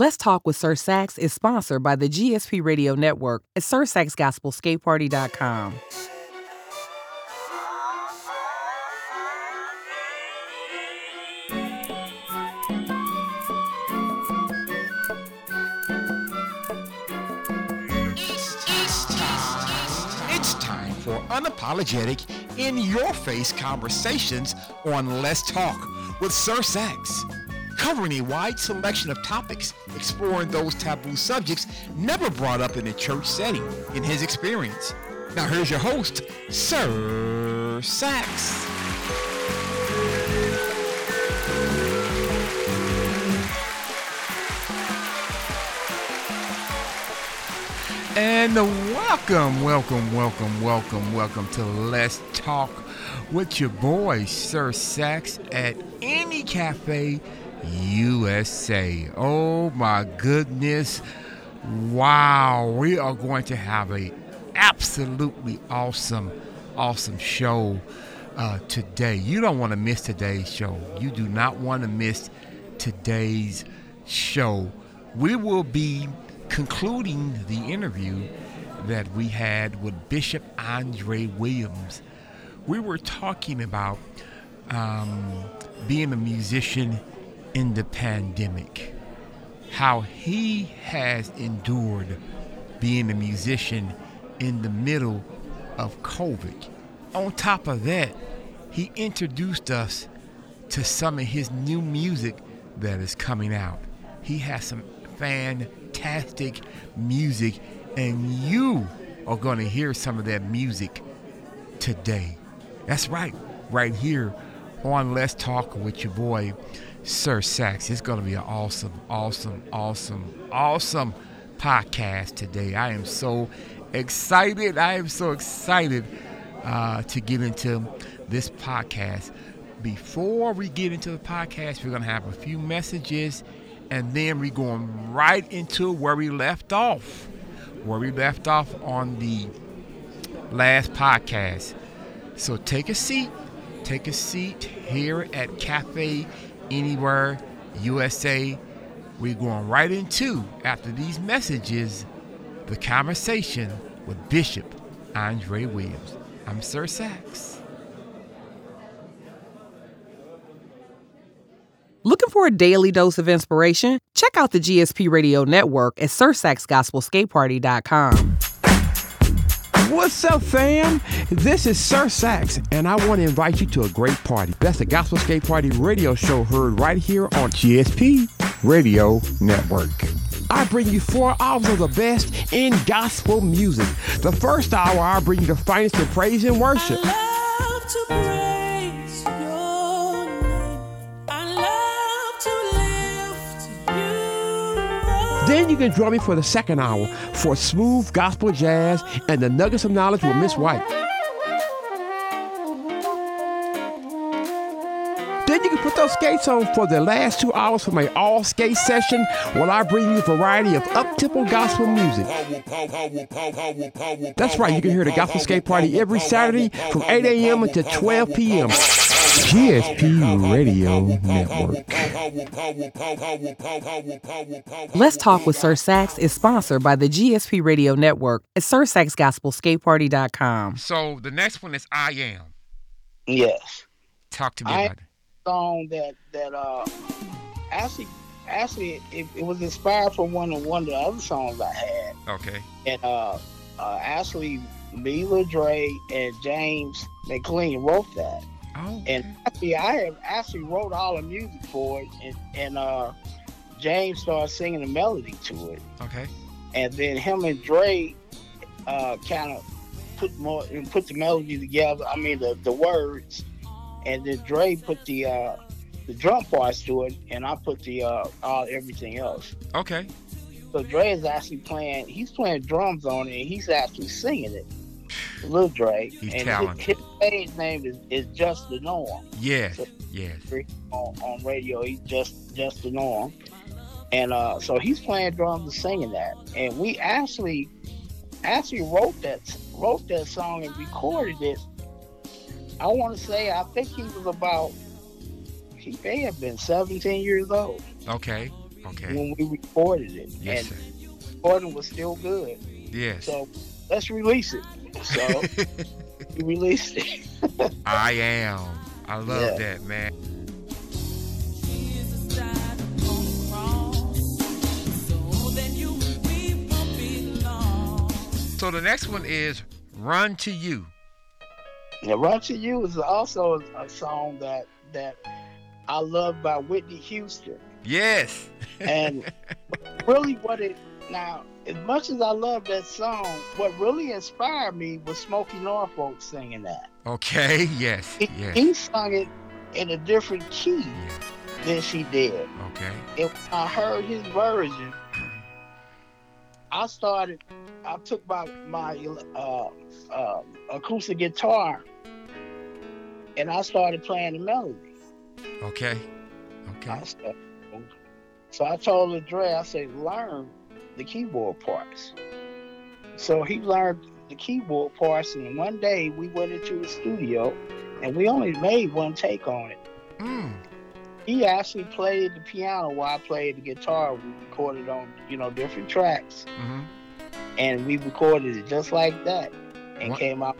Let's Talk with Sir Sax is sponsored by the GSP Radio Network at SirSaxGospelSkateParty.com. It's time for unapologetic, in your face conversations on Let's Talk with Sir Sax, covering a wide selection of topics, exploring those taboo subjects never brought up in a church setting in his experience. Now, here's your host, Sir Sax. And welcome, welcome, welcome, welcome, welcome to Let's Talk with your boy, Sir Sax, at Any Cafe USA. Oh my goodness. Wow, we are going to have a absolutely awesome, awesome show uh, today. You don't want to miss today's show. You do not want to miss today's show. We will be concluding the interview that we had with Bishop Andre Williams. We were talking about um, being a musician in the pandemic, how he has endured being a musician in the middle of COVID. On top of that, he introduced us to some of his new music that is coming out. He has some fantastic music, and you are going to hear some of that music today. That's right, right here on Let's Talk with your boy, Sir Sax. It's going to be an awesome, awesome, awesome, awesome podcast today. I am so excited. I am so excited uh, to get into this podcast. Before we get into the podcast, we're going to have a few messages and then we're going right into where we left off. Where we left off on the last podcast. So take a seat. Take a seat here at Cafe Anywhere USA. We're going right into, after these messages, the conversation with Bishop Andre Williams. I'm Sir Sax. Looking for a daily dose of inspiration? Check out the GSP Radio Network at SirSaxGospelSkateParty.com. What's up, fam? This is Sir Sax, and I want to invite you to a great party. That's the Gospel Skate Party radio show heard right here on GSP Radio Network. I bring you four hours of the best in gospel music. The first hour, I bring you the finest in praise and worship. Then you can join me for the second hour for smooth gospel jazz and the nuggets of knowledge with Miss White. Then you can put those skates on for the last two hours for my all skate session while I bring you a variety of up-tempo gospel music. That's right, you can hear the Gospel Skate Party every Saturday from 8 a.m. until 12 p.m. GSP Radio Network. Let's Talk with Sir Sax is sponsored by the GSP Radio Network at SirSaxGospelSkateParty.com. So the next one is I Am. Yes. Talk to me I- about it. Song that that uh actually actually it, it was inspired from one of one of the other songs I had. Okay. And uh uh actually B. Dre and James McLean wrote that. Oh. And actually I have actually wrote all the music for it and, and uh James started singing the melody to it. Okay. and then him and Dre uh, kind of put more and put the melody together. I mean the, the words, and then Dre put the uh, the drum parts to it, and I put the uh, all everything else. Okay. So Dre is actually playing. He's playing drums on it, and he's actually singing it. Little Dre, He's and talented. his, his stage name is, is Just the Norm Yes. Yes. on, on radio. He's just just the norm. And uh, so he's playing drums and singing that. And we actually actually wrote that wrote that song and recorded it. I want to say I think he was about he may have been 17 years old. Okay. Okay. when we recorded it, Yes, sir. and recording was still good. Yes. So let's release it. So we released it. I am. I love Yeah. that, man. Jesus died on the cross, so then you and we will belong. So the next one is Run to You. Now, Run to You is also a song that that I love by Whitney Houston. Yes. And really, what it now, as much as I love that song, what really inspired me was Smokie Norful singing that. Okay. Yes. He, Yes. he sung it in a different key yes. than she did. Okay. And I heard his version, I started. I took my my uh, uh, acoustic guitar, and I started playing the melody. Okay. I Okay. So I told Dre, I said, learn the keyboard parts. So he learned the keyboard parts, and one day we went into the studio, and we only made one take on it. Mm. He actually played the piano while I played the guitar. We recorded on, you know, different tracks, hmm and we recorded it just like that, and What- came out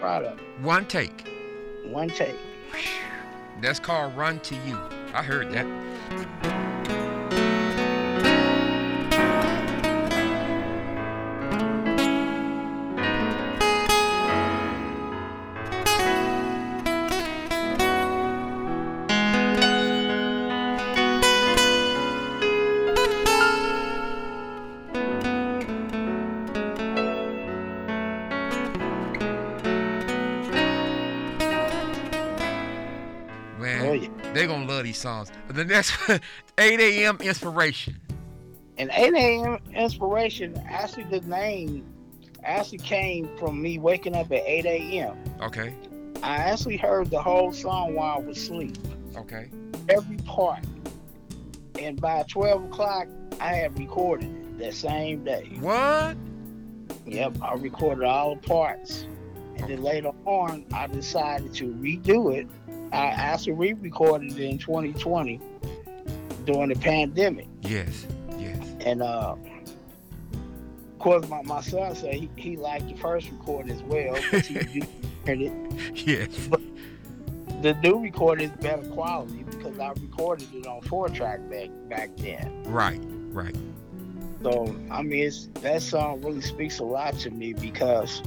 product One take. one take. That's called Run to You. I heard that. They're gonna love these songs. The next 8 a.m. inspiration. And 8 a.m. inspiration, actually, the name actually came from me waking up at 8 a.m. Okay. I actually heard the whole song while I was asleep, Okay. every part. And by 12 o'clock, I had recorded it that same day. What? Yep, I recorded all the parts. And then later on, I decided to redo it. I actually re recorded it in 2020 during the pandemic. Yes. Yes. And uh, of course, my, my son said he, he liked the first recording as well. 'cause he heard it. Yes. The new recording is better quality because I recorded it on four track back back then. Right. Right. So I mean, it's, that song really speaks a lot to me because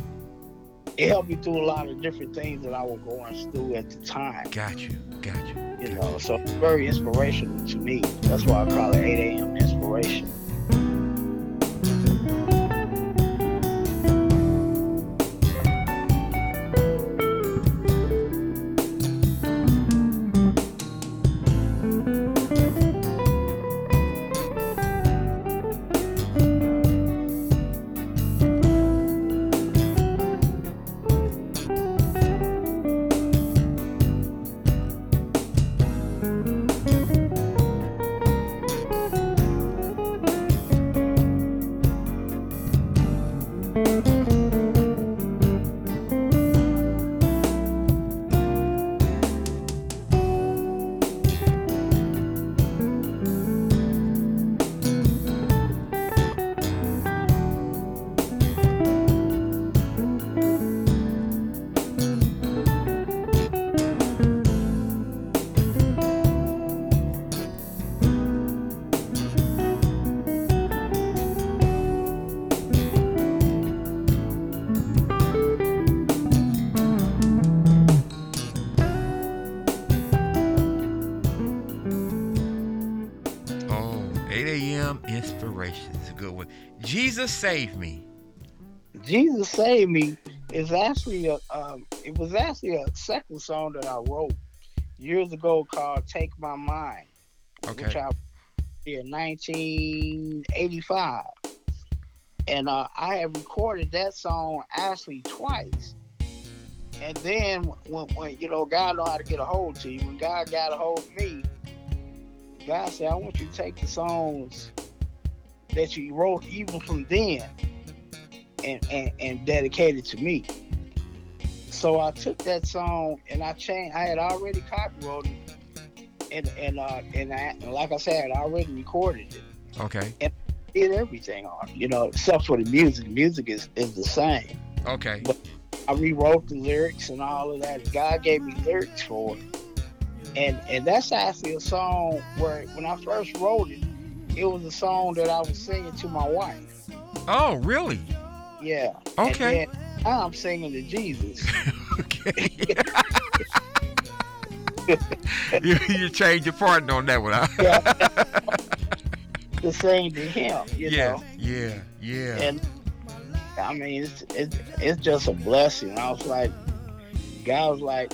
it helped me through a lot of different things that I was going through at the time. Got you. Got you. You know, so very inspirational to me. That's why I call it 8 a.m. inspiration. Jesus saved me. Jesus saved Me is actually a um, it was actually a second song that I wrote years ago called Take My Mind, which I in 1985. And uh, I had recorded that song actually twice. And then when, when you know God know how to get a hold to you, when God got a hold of me, God said, I want you to take the songs that you wrote even from then and, and, and dedicated to me. So I took that song and I changed. I had already copywrote it, and and uh, and, I, and like I said, I already recorded it. Okay. And did everything on, you know, except for the music. The music is is the same. Okay. But I rewrote the lyrics and all of that. God gave me lyrics for it. And and that's actually a song where when I first wrote it, it was a song that I was singing to my wife. Oh, really? Yeah. Okay. And then I'm singing to Jesus. Okay. you, you changed your partner on that one, huh? Yeah. to sing to him, you yeah, know. yeah, yeah. And I mean it's, it's it's just a blessing. I was like God was like,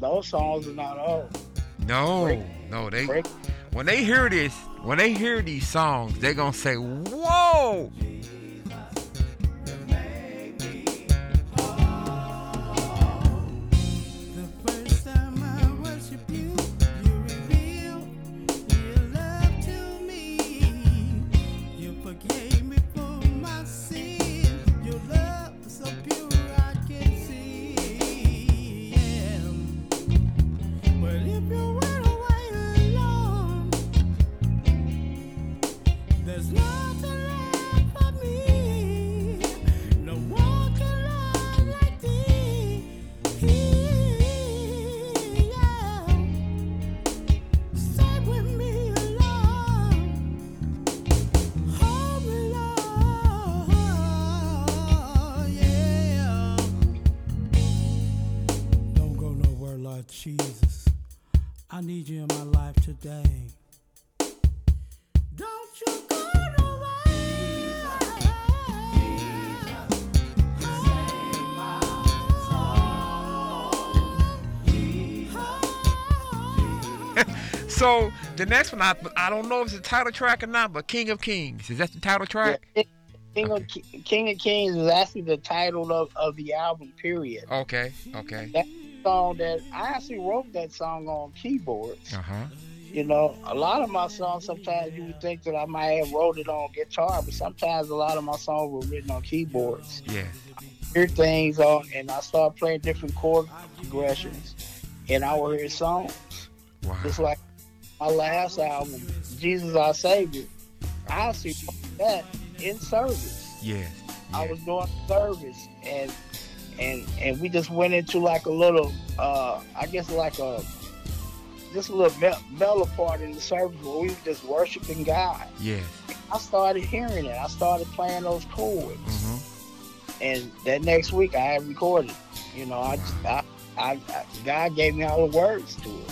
those songs are not old. no, break- no, they Break when they hear this, when they hear these songs, they're gonna say, "Whoa!" So the next one, I I don't know if it's the title track or not, but King of Kings is that the title track? Yeah, King of Ki- King of Kings is actually the title of, of the album. Period. Okay, okay. That song that I actually wrote that song on keyboards. Uh huh. You know, a lot of my songs sometimes you would think that I might have wrote it on guitar, but sometimes a lot of my songs were written on keyboards. Yes. Hear things on, and I start playing different chord progressions, and I will hear songs. Wow. Just like my last album, Jesus Our Savior, I see that in service. Yeah, I was doing service and and and we just went into like a little uh I guess like a just a little mel- mellow part in the service where we were just worshiping God. Yeah. I started hearing it. I started playing those chords, Mm-hmm. and that next week I had recorded. You know, I, just, I, I, I God gave me all the words to it.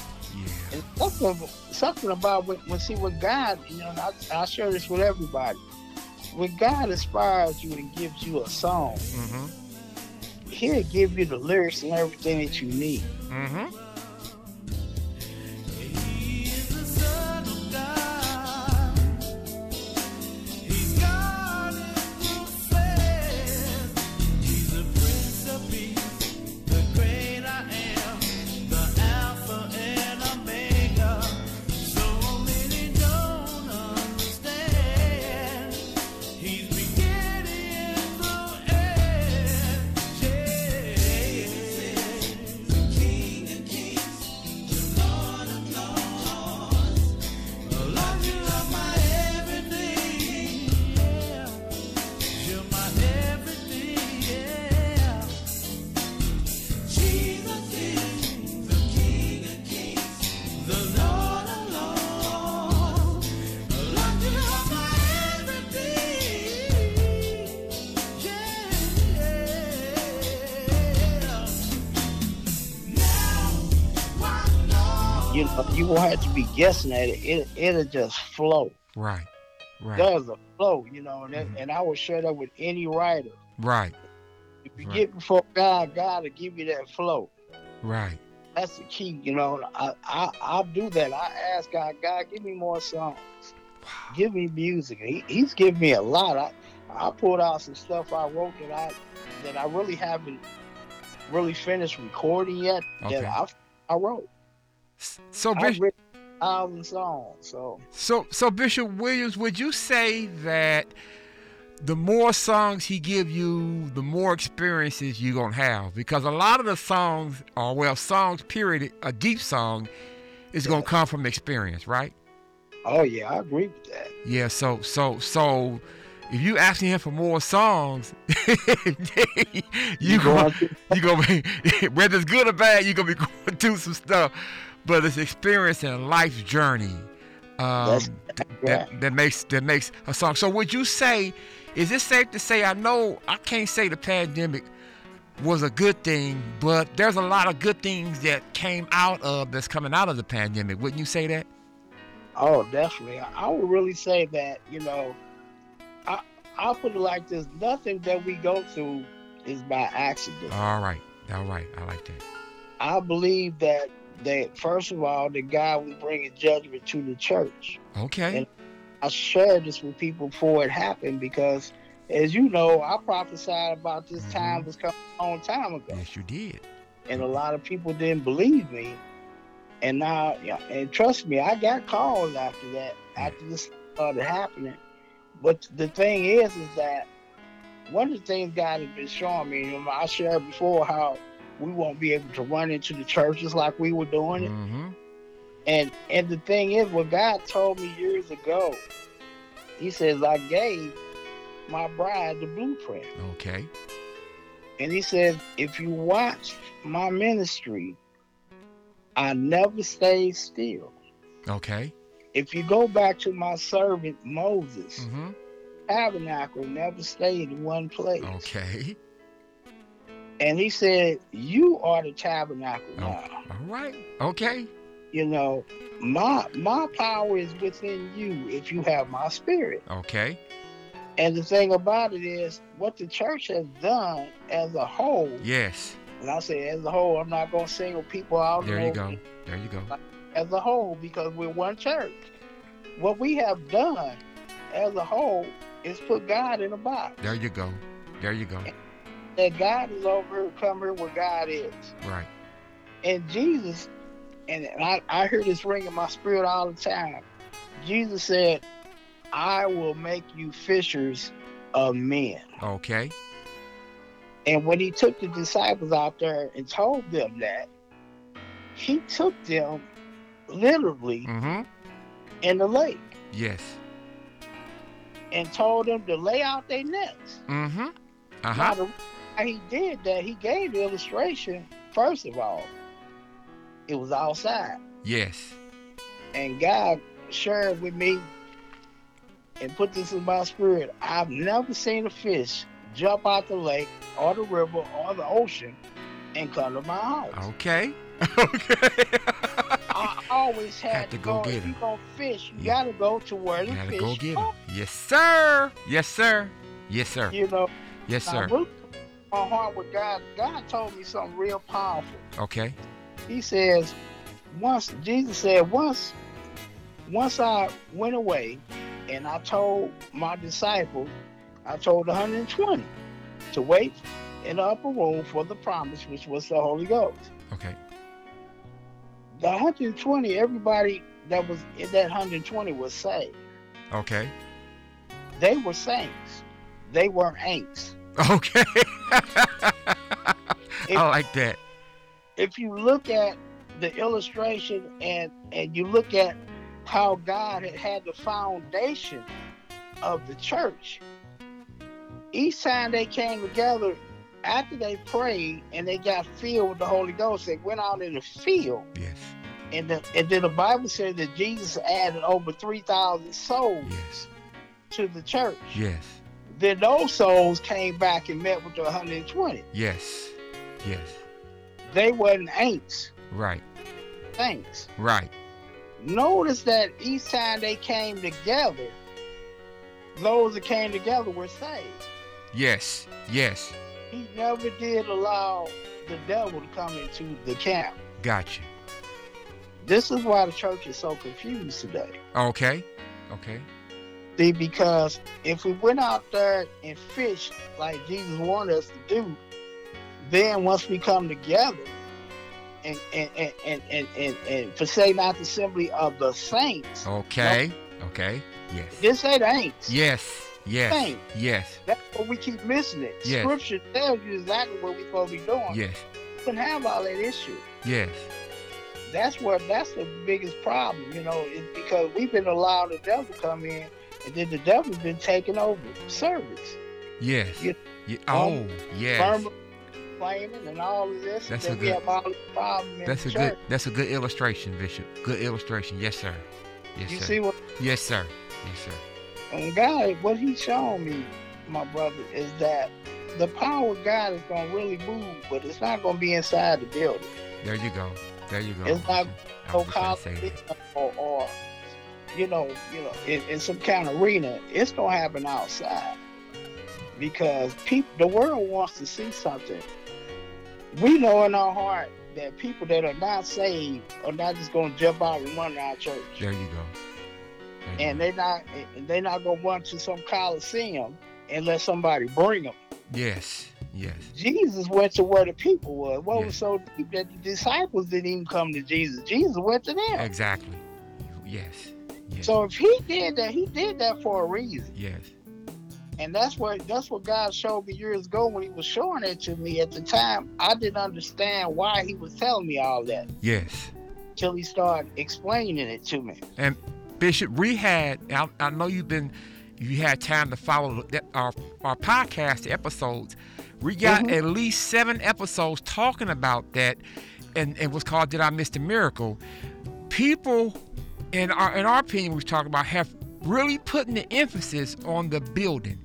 Something, something about when, when see when God, you know, I, I share this with everybody. When God inspires you and gives you a song, Mm-hmm. He'll give you the lyrics and everything that you need. Mm-hmm. You won't have to be guessing at it. it it'll just flow. Right. Right. There's a flow, you know, and, that, and I will share that with any writer. Right. If you Right. get before God, God will give you that flow. Right. That's the key, you know. I, I I'll do that. I ask God, God, give me more songs. Give me music. He, he's given me a lot. I I pulled out some stuff I wrote that I that I really haven't really finished recording yet. Okay. That I I wrote. So Bishop. So so so Bishop Williams, would you say that the more songs he give you, the more experiences you're gonna have? Because a lot of the songs, or well, songs period, a deep song, is gonna come from experience, right? Oh yeah, I agree with that. Yeah. So so so if you asking him for more songs, you going gonna you gonna be whether it's good or bad, you gonna be going through some stuff. But it's experience and life's journey um, yeah. that that makes that makes a song. So would you say? Is it safe to say? I know I can't say the pandemic was a good thing, but there's a lot of good things that came out of that's coming out of the pandemic. Wouldn't you say that? Oh, definitely. I, I would really say that, you know, I I'll put it like this: nothing that we go through is by accident. All right, all right, I like that. I believe that that first of all, that God was bringing judgment to the church. Okay. And- I shared this with people before it happened because, as you know, I prophesied about this Mhm. time was coming a long time ago, Yes, you did. and a lot of people didn't believe me. And now, yeah, and trust me, I got calls after that, after this started happening. But the thing is, is that one of the things God has been showing me, know, I shared before how we won't be able to run into the churches like we were doing it. Mm-hmm. And and the thing is, what God told me years ago, He says, I gave my bride the blueprint. Okay. And He says, if you watch my ministry, I never stayed still. Okay. If you go back to my servant Moses, Mm-hmm. tabernacle never stayed in one place. Okay. And he said, You are the tabernacle Oh. now. All right. Okay. You know, my my power is within you if you have my spirit. Okay. And the thing about it is, what the church has done as a whole, Yes. and I say as a whole, I'm not going to single people out. There you go. There you go. As a whole, because we're one church. What we have done as a whole is put God in a box. There you go. There you go. That God is over here, come here where God is. Right. And Jesus, and I, I hear this ring in my spirit all the time. Jesus said, I will make you fishers of men. Okay. And when he took the disciples out there and told them that, he took them literally Mm-hmm. in the lake Yes. and told them to lay out their nets. Mm-hmm. Uh-huh. the how he did that, he gave the illustration, first of all, it was outside. Yes. And God shared with me and put this in my spirit. I've never seen a fish jump out the lake or the river or the ocean and come to my house. Okay. okay. I always had Have to to go go. get if you gonna fish, you Yeah. gotta go to where the You gotta fish go get him. Yes, sir. Yes, sir. Yes, sir. You know, Yes, sir. My heart with God. God told me something real powerful. Okay. He says, once Jesus said, once, once I went away, and I told my disciples, I told 120 to wait in the upper room for the promise, which was the Holy Ghost. Okay. The 120, everybody that was in that 120 was saved. Okay. They were saints. They weren't ain'ts. Okay. If- I like that. if you look at the illustration and and you look at how God had had the foundation of the church, each time they came together, after they prayed and they got filled with the Holy Ghost, they went out in the field. Yes. And, the, and then the Bible said that Jesus added over 3,000 souls Yes. to the church. Yes. Then those souls came back and met with the 120. Yes. Yes. They wasn't ain'ts, Right. saints. Right. Notice that each time they came together, those that came together were saved. Yes. Yes. He never did allow the devil to come into the camp. Gotcha. This is why the church is so confused today. Okay. Okay. See, because if we went out there and fished like Jesus wanted us to do, then once we come together and and and and and, and, and forsake not the assembly of the saints, Okay. Okay. Yes. this ain't ain't. Yes. Yes. Saint. Yes. That's what we keep missing it. Yes. Scripture tells you exactly what we're supposed to be doing. Yes. We can have all that issue. Yes. that's what that's the biggest problem. You know, is because we've been allowing the devil come in, and then the devil's been taking over service. Yes. You- Ye- um, oh, yes. Complaining, and all of this. That's a good- have all the problems in That's a church. good. That's a good illustration, Bishop. Good illustration. Yes, sir. Yes, You sir. see what yes, sir. Yes, sir. and God, what He's shown me, my brother, is that the power of God is going to really move, but it's not going to be inside the building. There you go. There you go. It's not no was just gonna say that. coliseum or, or you know, you know, in, in some kind of arena. It's gonna happen outside because people, the world wants to see something. We know in our heart that people that are not saved are not just gonna jump out and run our church, There you go. There you and go. they're not, and they're not gonna run to some coliseum and let somebody bring them. Yes. Yes. Jesus went to where the people were. What Yeah. was so deep that the disciples didn't even come to Jesus. Jesus went to them. Exactly. Yes. Yes. So if he did that, he did that for a reason. yes. And that's what that's what God showed me years ago when he was showing it to me. At the time, I didn't understand why he was telling me all that Yes. till he started explaining it to me. And Bishop, we had. I, I know you've been. You had time to follow that, our our podcast episodes. We got Mhm. at least seven episodes talking about that, and it was called "Did I Miss the Miracle?" People, in our in our opinion, we talking about have really putting the emphasis on the building.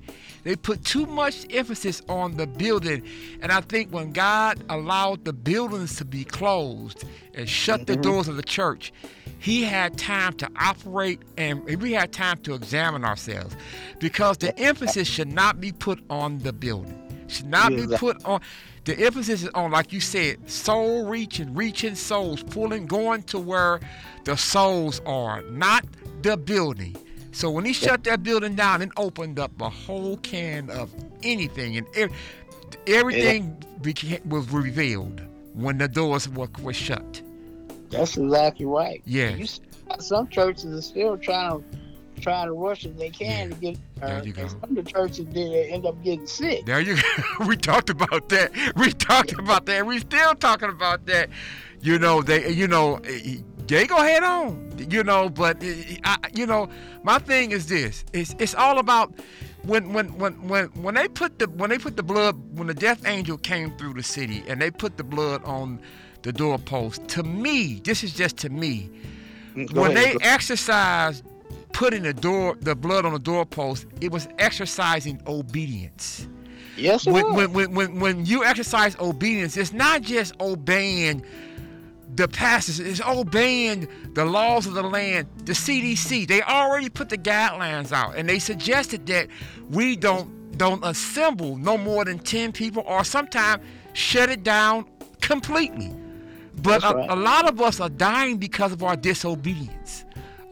They put too much emphasis on the building, and I think when God allowed the buildings to be closed and shut the Mhm. doors of the church, He had time to operate and we had time to examine ourselves because the emphasis should not be put on the building. Should not be Exactly. put on. The emphasis is on, like you said, soul reaching, reaching souls, pulling, going to where the souls are, not the building. So when he shut that building down, it opened up a whole can of anything, and ev- everything became, was revealed when the doors were, were shut. That's exactly right. Yeah. Some churches are still trying to trying to rush as they can Yeah. to get. There Uh, you go. some of the churches did end up getting sick. There you go. we talked about that. We talked about that. We still talking about that. You know, they you know, eh, they go head on. You know, but eh, I, you know, my thing is this. It's it's all about when when when when when they put the when they put the blood when the death angel came through the city and they put the blood on the doorpost. To me, this is just to me. Go when ahead, they go- exercised putting the door the blood on the doorpost, it was exercising obedience yes, it when, was. when, when, when, when you exercise obedience, it's not just obeying the passes, it's obeying the laws of the land, the CDC. They already put the guidelines out and they suggested that we don't don't assemble no more than 10 people or sometimes shut it down completely. But a, right. a lot of us are dying because of our disobedience.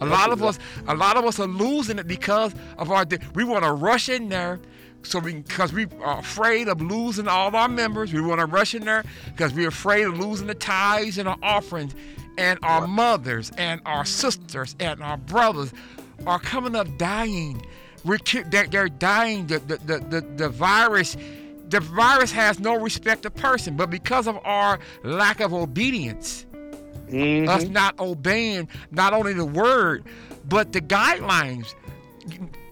A lot of us, a lot of us are losing it because of our. We want to rush in there, so we because we are afraid of losing all our members. We want to rush in there because we're afraid of losing the tithes and our offerings, and our mothers and our sisters and our brothers are coming up dying. We're, they're, they're dying. The, the, the, the, the virus, the virus has no respect of person, but because of our lack of obedience Mhm. us not obeying not only the word but the guidelines.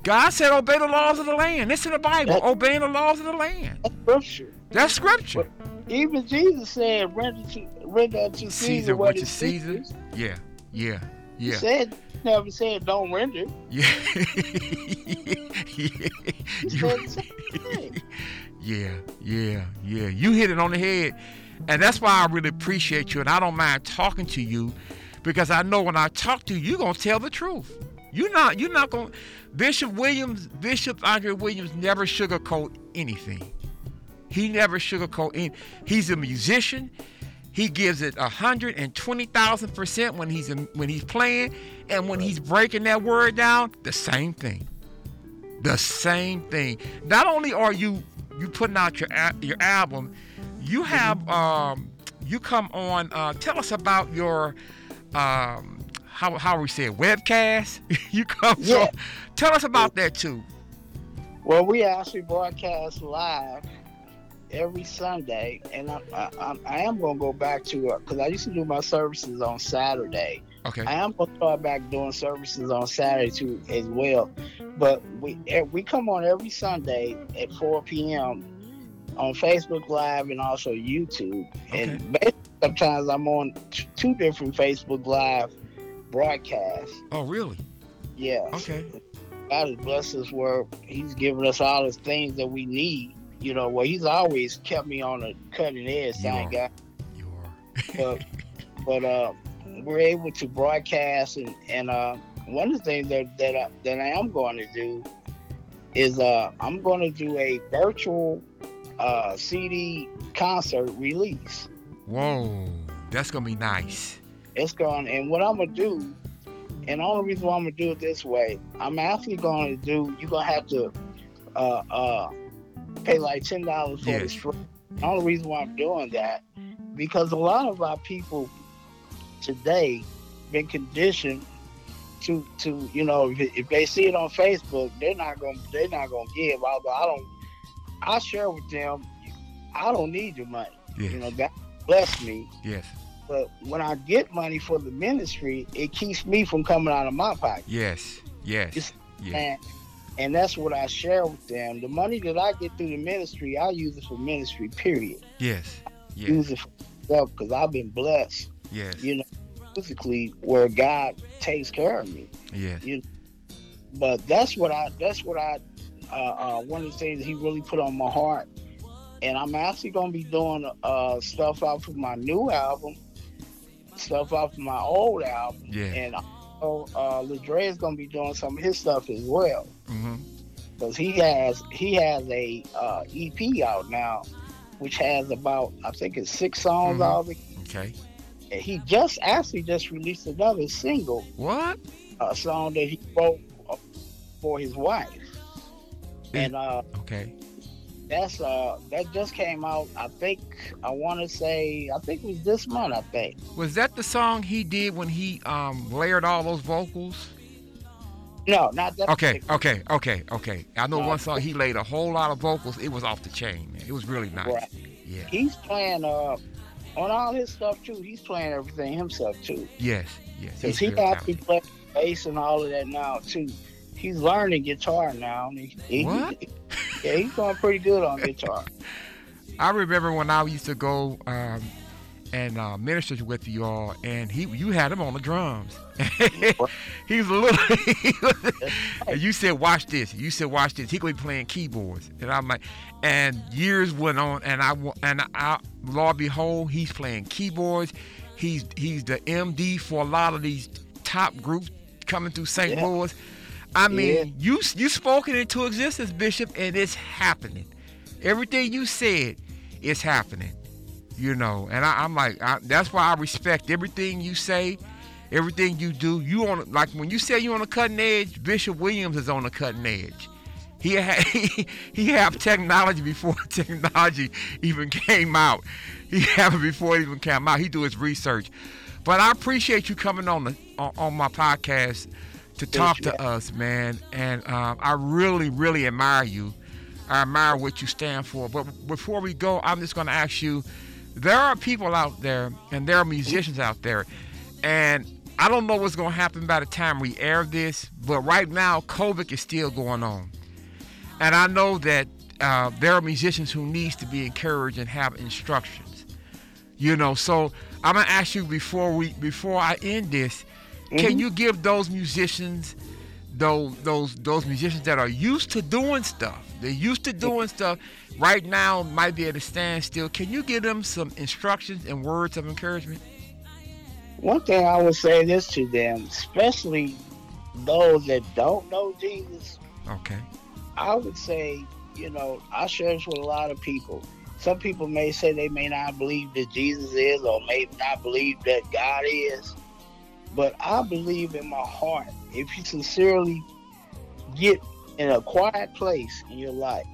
God said, "Obey the laws of the land." It's in the Bible. Obeying the laws of the land. That's scripture. That's scripture. Even Jesus said, "Render to render unto Caesar, Caesar what is is Caesar. Caesar's." Yeah, yeah, He said, never said, "Don't render." yeah. He You- said the same thing. Yeah, yeah, yeah. You hit it on the head. And that's why I really appreciate you and I don't mind talking to you because I know when I talk to you, you're gonna tell the truth. You're not you're not gonna Bishop Williams, Bishop Andre Williams never sugarcoat anything. He never sugarcoat he's a musician. He gives it hundred and twenty thousand percent when he's in, when he's playing, and when he's breaking that word down, the same thing the same thing. Not only are you you putting out your your album, you have um you come on. Uh, tell us about your um how how we say it, webcast. you come. Yeah. on. Tell us about that too. Well, we actually broadcast live every Sunday, and I, I, I, am gonna go back to because I used to do my services on Saturday. Okay. I am gonna start back doing services on Saturday too as well. But we eh, we come on every Sunday at 4 p.m. on Facebook Live and also YouTube. And basically, sometimes I'm on t- two different Facebook Live broadcasts. Oh, really? Yeah. Okay. God has blessed us where He's given us all the things that we need. You know, well, He's always kept me on the cutting edge. Are. God. You are. But, but uh, we're able to broadcast, and, and uh, one of the things that that I, that I am going to do is uh, I'm going to do a virtual uh, CD concert release. Whoa, that's gonna be nice. It's going, and what I'm gonna do, and the only reason why I'm gonna do it this way, I'm actually going to do. You're gonna have to uh, uh, pay like ten dollars for Yes. The only reason why I'm doing that, because a lot of our people today been conditioned to to you know if, if they see it on Facebook, they're not gonna they're not gonna give. Although I don't, I share with them. I don't need your money. Yes. You know God bless me. Yes. But when I get money for the ministry, it keeps me from coming out of my pocket. Yes. Yes. It's- Yes. And and that's what I share with them. The money that I get through the ministry, I use it for ministry. Period. Yes. Yes. Use it for myself because I've been blessed. Yes. You know, physically where God takes care of me. Yes. But that's what I. That's what I. Uh, uh, one of the things He really put on my heart. And I'm actually gonna be doing uh, stuff off of my new album, stuff off of my old album, Yeah. and also, uh, Ladre is gonna be doing some of his stuff as well. Mm-hmm. because he has he has a uh, EP out now, which has about I think it's six songs Mhm. all of it. Okay. And he just actually just released another single, What? a song that he wrote for his wife, and uh, Okay. that's uh that just came out. I think I want to say I think it was this month. I think Was that the song he did when he um layered all those vocals? no, not that. Okay, okay, okay, okay. I know No. one song he laid a whole lot of vocals. It was off the chain, man. It was really nice. Right. Yeah. He's playing uh on all his stuff too. He's playing everything himself too. Yes. Yes. Because he actually talented. plays bass and all of that now too. He's learning guitar now. and He, he- What? yeah, he's doing pretty good on guitar. I remember when I used to go um, and uh, minister with you all, and he you had him on the drums. he was a little. he was- and you said, "Watch this." You said, "Watch this." He gonna be playing keyboards, and I'm like, and years went on, and I and I, Lord behold, he's playing keyboards. He's he's the MD for a lot of these top groups coming through St. Yeah. Louis. I mean, Yeah. you you spoken into existence, Bishop, and it's happening. Everything you said is happening. You know, and I, I'm like, I, that's why I respect everything you say, everything you do. You on like when you say you on the cutting edge, Bishop Williams is on the cutting edge. He had he, he have technology before technology even came out. He have it before it even came out. He do his research. But I appreciate you coming on the on, on my podcast to talk to us, man. And um, I really, really admire you. I admire what you stand for. But before we go, I'm just going to ask you there are people out there and there are musicians out there. And I don't know what's going to happen by the time we air this, but right now, COVID is still going on. And I know that uh, there are musicians who needs to be encouraged and have instructions. You know, so I'm gonna ask you before we before I end this, can mm-hmm. you give those musicians those those those musicians that are used to doing stuff, they're used to doing stuff, right now might be at a standstill. Can you give them some instructions and words of encouragement? One thing I would say this to them, especially those that don't know Jesus, Okay. I would say, you know, I share this with a lot of people. Some people may say they may not believe that Jesus is or may not believe that God is. But I believe in my heart, if you sincerely get in a quiet place in your life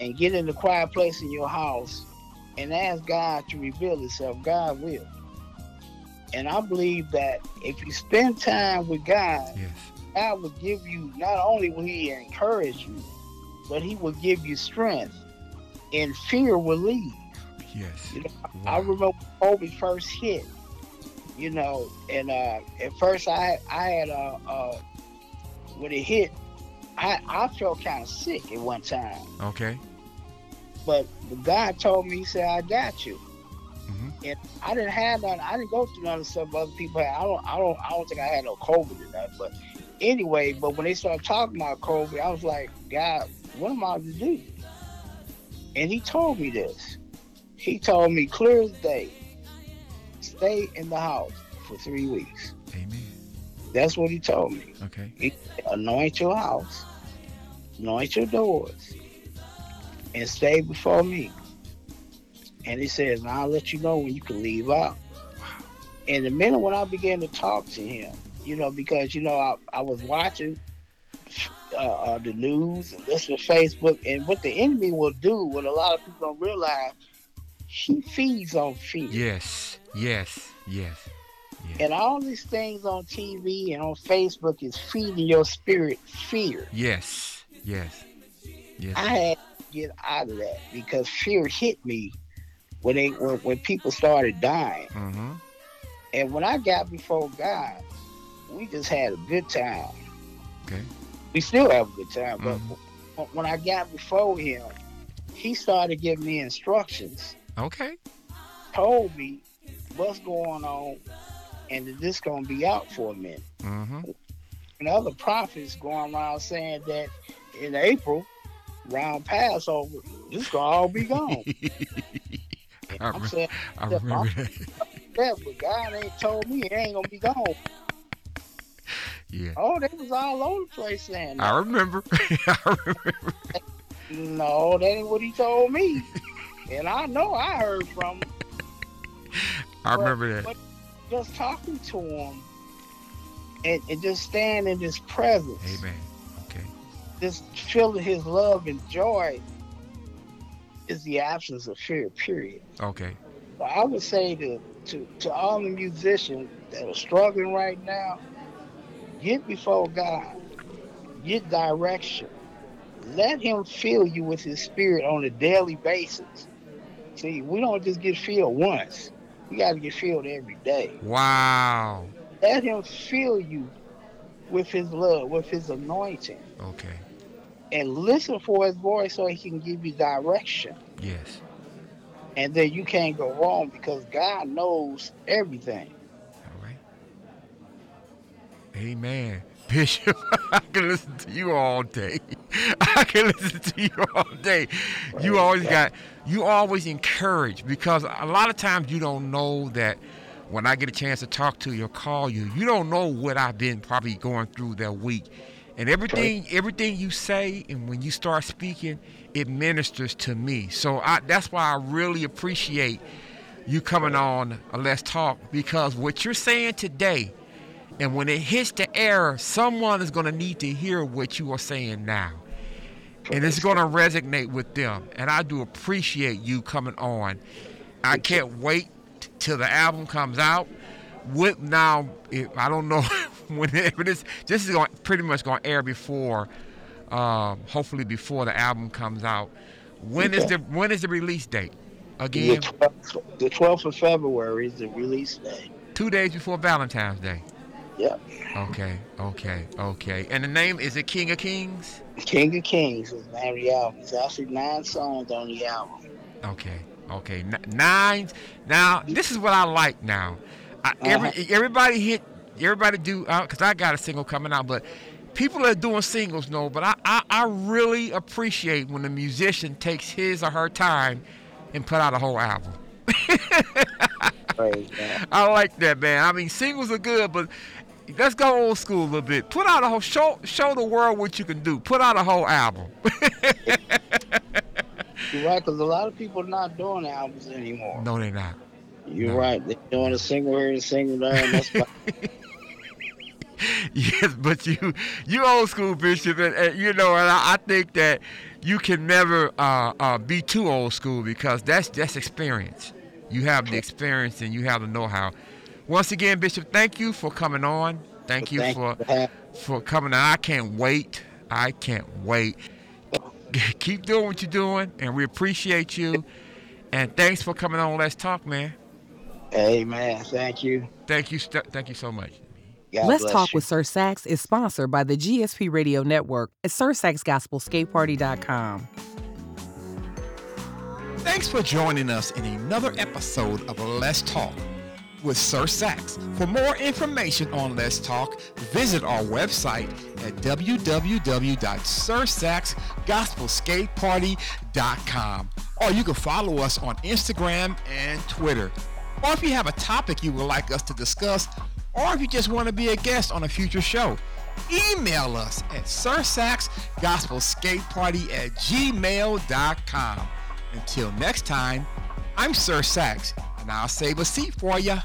and get in a quiet place in your house and ask God to reveal himself, God will. And I believe that if you spend time with God, Yes. God will give you not only will He encourage you, but He will give you strength and fear will leave. Yes. You know, I Wow. remember COVID first hit, you know, and uh, at first I I had uh, uh when it hit, I I felt kind of sick at one time, Okay. but the guy told me he said I got you, Mhm. and I didn't have none. I didn't go through none of the stuff other people had. I don't I don't I don't think I had no COVID or nothing, but anyway, but when they started talking about COVID, I was like, God, what am I to do? And he told me this. He told me clear as day, stay in the house for three weeks. Amen. That's what he told me. Okay. Anoint your house, anoint your doors, and stay before me. And he says, now I'll let you know when you can leave out. And the minute when I began to talk to him, you know, because, you know, I, I was watching uh, uh, the news and listening to Facebook, and what the enemy will do, what a lot of people don't realize, he feeds on fear. Yes. Yes. Yes. And all these things on TV and on Facebook is feeding your spirit fear. Yes. Yes. Yes. I had to get out of that because fear hit me when they when, when people started dying. Mm-hmm. And when I got before God, we just had a good time. Okay. We still have a good time, but Mhm. when- when I got before him, he started giving me instructions, Okay. told me what's going on, and that this gonna be out for a minute. Mm-hmm. And other prophets going around saying that in April, around Passover, this gonna all be gone. I I'm remember- saying I remember that. that, but God ain't told me it ain't gonna be gone. Yeah. Oh, they was all over the place saying I remember. I remember. No, that ain't what he told me. and I know I heard from him. I But- remember that. but just talking to him and, and just standing in his presence, Amen. Okay. just feeling his love and joy is the absence of fear, period. Okay. So I would say to, to, to all the musicians that are struggling right now, get before God, get direction. Let Him fill you with His Spirit on a daily basis. See, we don't just get filled once, we got to get filled every day. Wow. Let Him fill you with His love, with His anointing, Okay. and listen for His voice so He can give you direction. Yes. And then you can't go wrong because God knows everything. All right. Amen. Bishop, I can listen to you all day. I can listen to you all day. You always got, you always encourage because a lot of times you don't know that when I get a chance to talk to you or call you, you don't know what I've been probably going through that week. And everything, everything you say, and when you start speaking, it ministers to me. So I, that's why I really appreciate you coming on Let's Talk because what you're saying today, and when it hits the air, someone is going to need to hear what you are saying now. And it's going to resonate with them. And I do appreciate you coming on. I can't wait till the album comes out. What now? I don't know whenever this. This is going pretty much going to air before, um, hopefully before the album comes out. When is Okay. the when is the release date? Again, 12th, the 12th of February is the release date. two days before Valentine's Day. Yep. Okay, okay, okay. And the name is it King of Kings? King of Kings name album. It's actually nine songs on the album. Okay, okay. Nine. Now this is what I like. Now, I, every Uh-huh. everybody hit. Everybody do because I got a single coming out, but people are doing singles. No, but I, I I really appreciate when a musician takes his or her time and put out a whole album. I like that, man. I mean, singles are good, but let's go old school a little bit. Put out a whole show, show the world what you can do. Put out a whole album. You're right, because a lot of people are not doing albums anymore. no, they're not. You're No. right. They're doing a single here and a single there. And that's yes, but you you old school bishop, and, and, you know, and I, I think that you can never uh, uh, be too old school because that's that's experience. You have the experience and you have the know-how. Once again, Bishop, thank you for coming on. Thank you Thank for for having for coming on. I can't wait. I can't wait. keep doing what you're doing, and we appreciate you. And thanks for coming on. Let's talk, man. Amen. Thank you. Thank you. st- Thank you so much. God Let's Talk you. with Sir Sax is sponsored by the GSP Radio Network at SirSaxGospelSkateParty.com. Thanks for joining us in another episode of Let's Talk with Sir Sax. For more information on Let's Talk, visit our website at www.sirsaxgospelskateparty.com or you can follow us on Instagram and Twitter. Or if you have a topic you would like us to discuss, or if you just want to be a guest on a future show, email us at sirsaxgospelskateparty at gmail.com. Until next time, I'm Sir Sax, and I'll save a seat for you.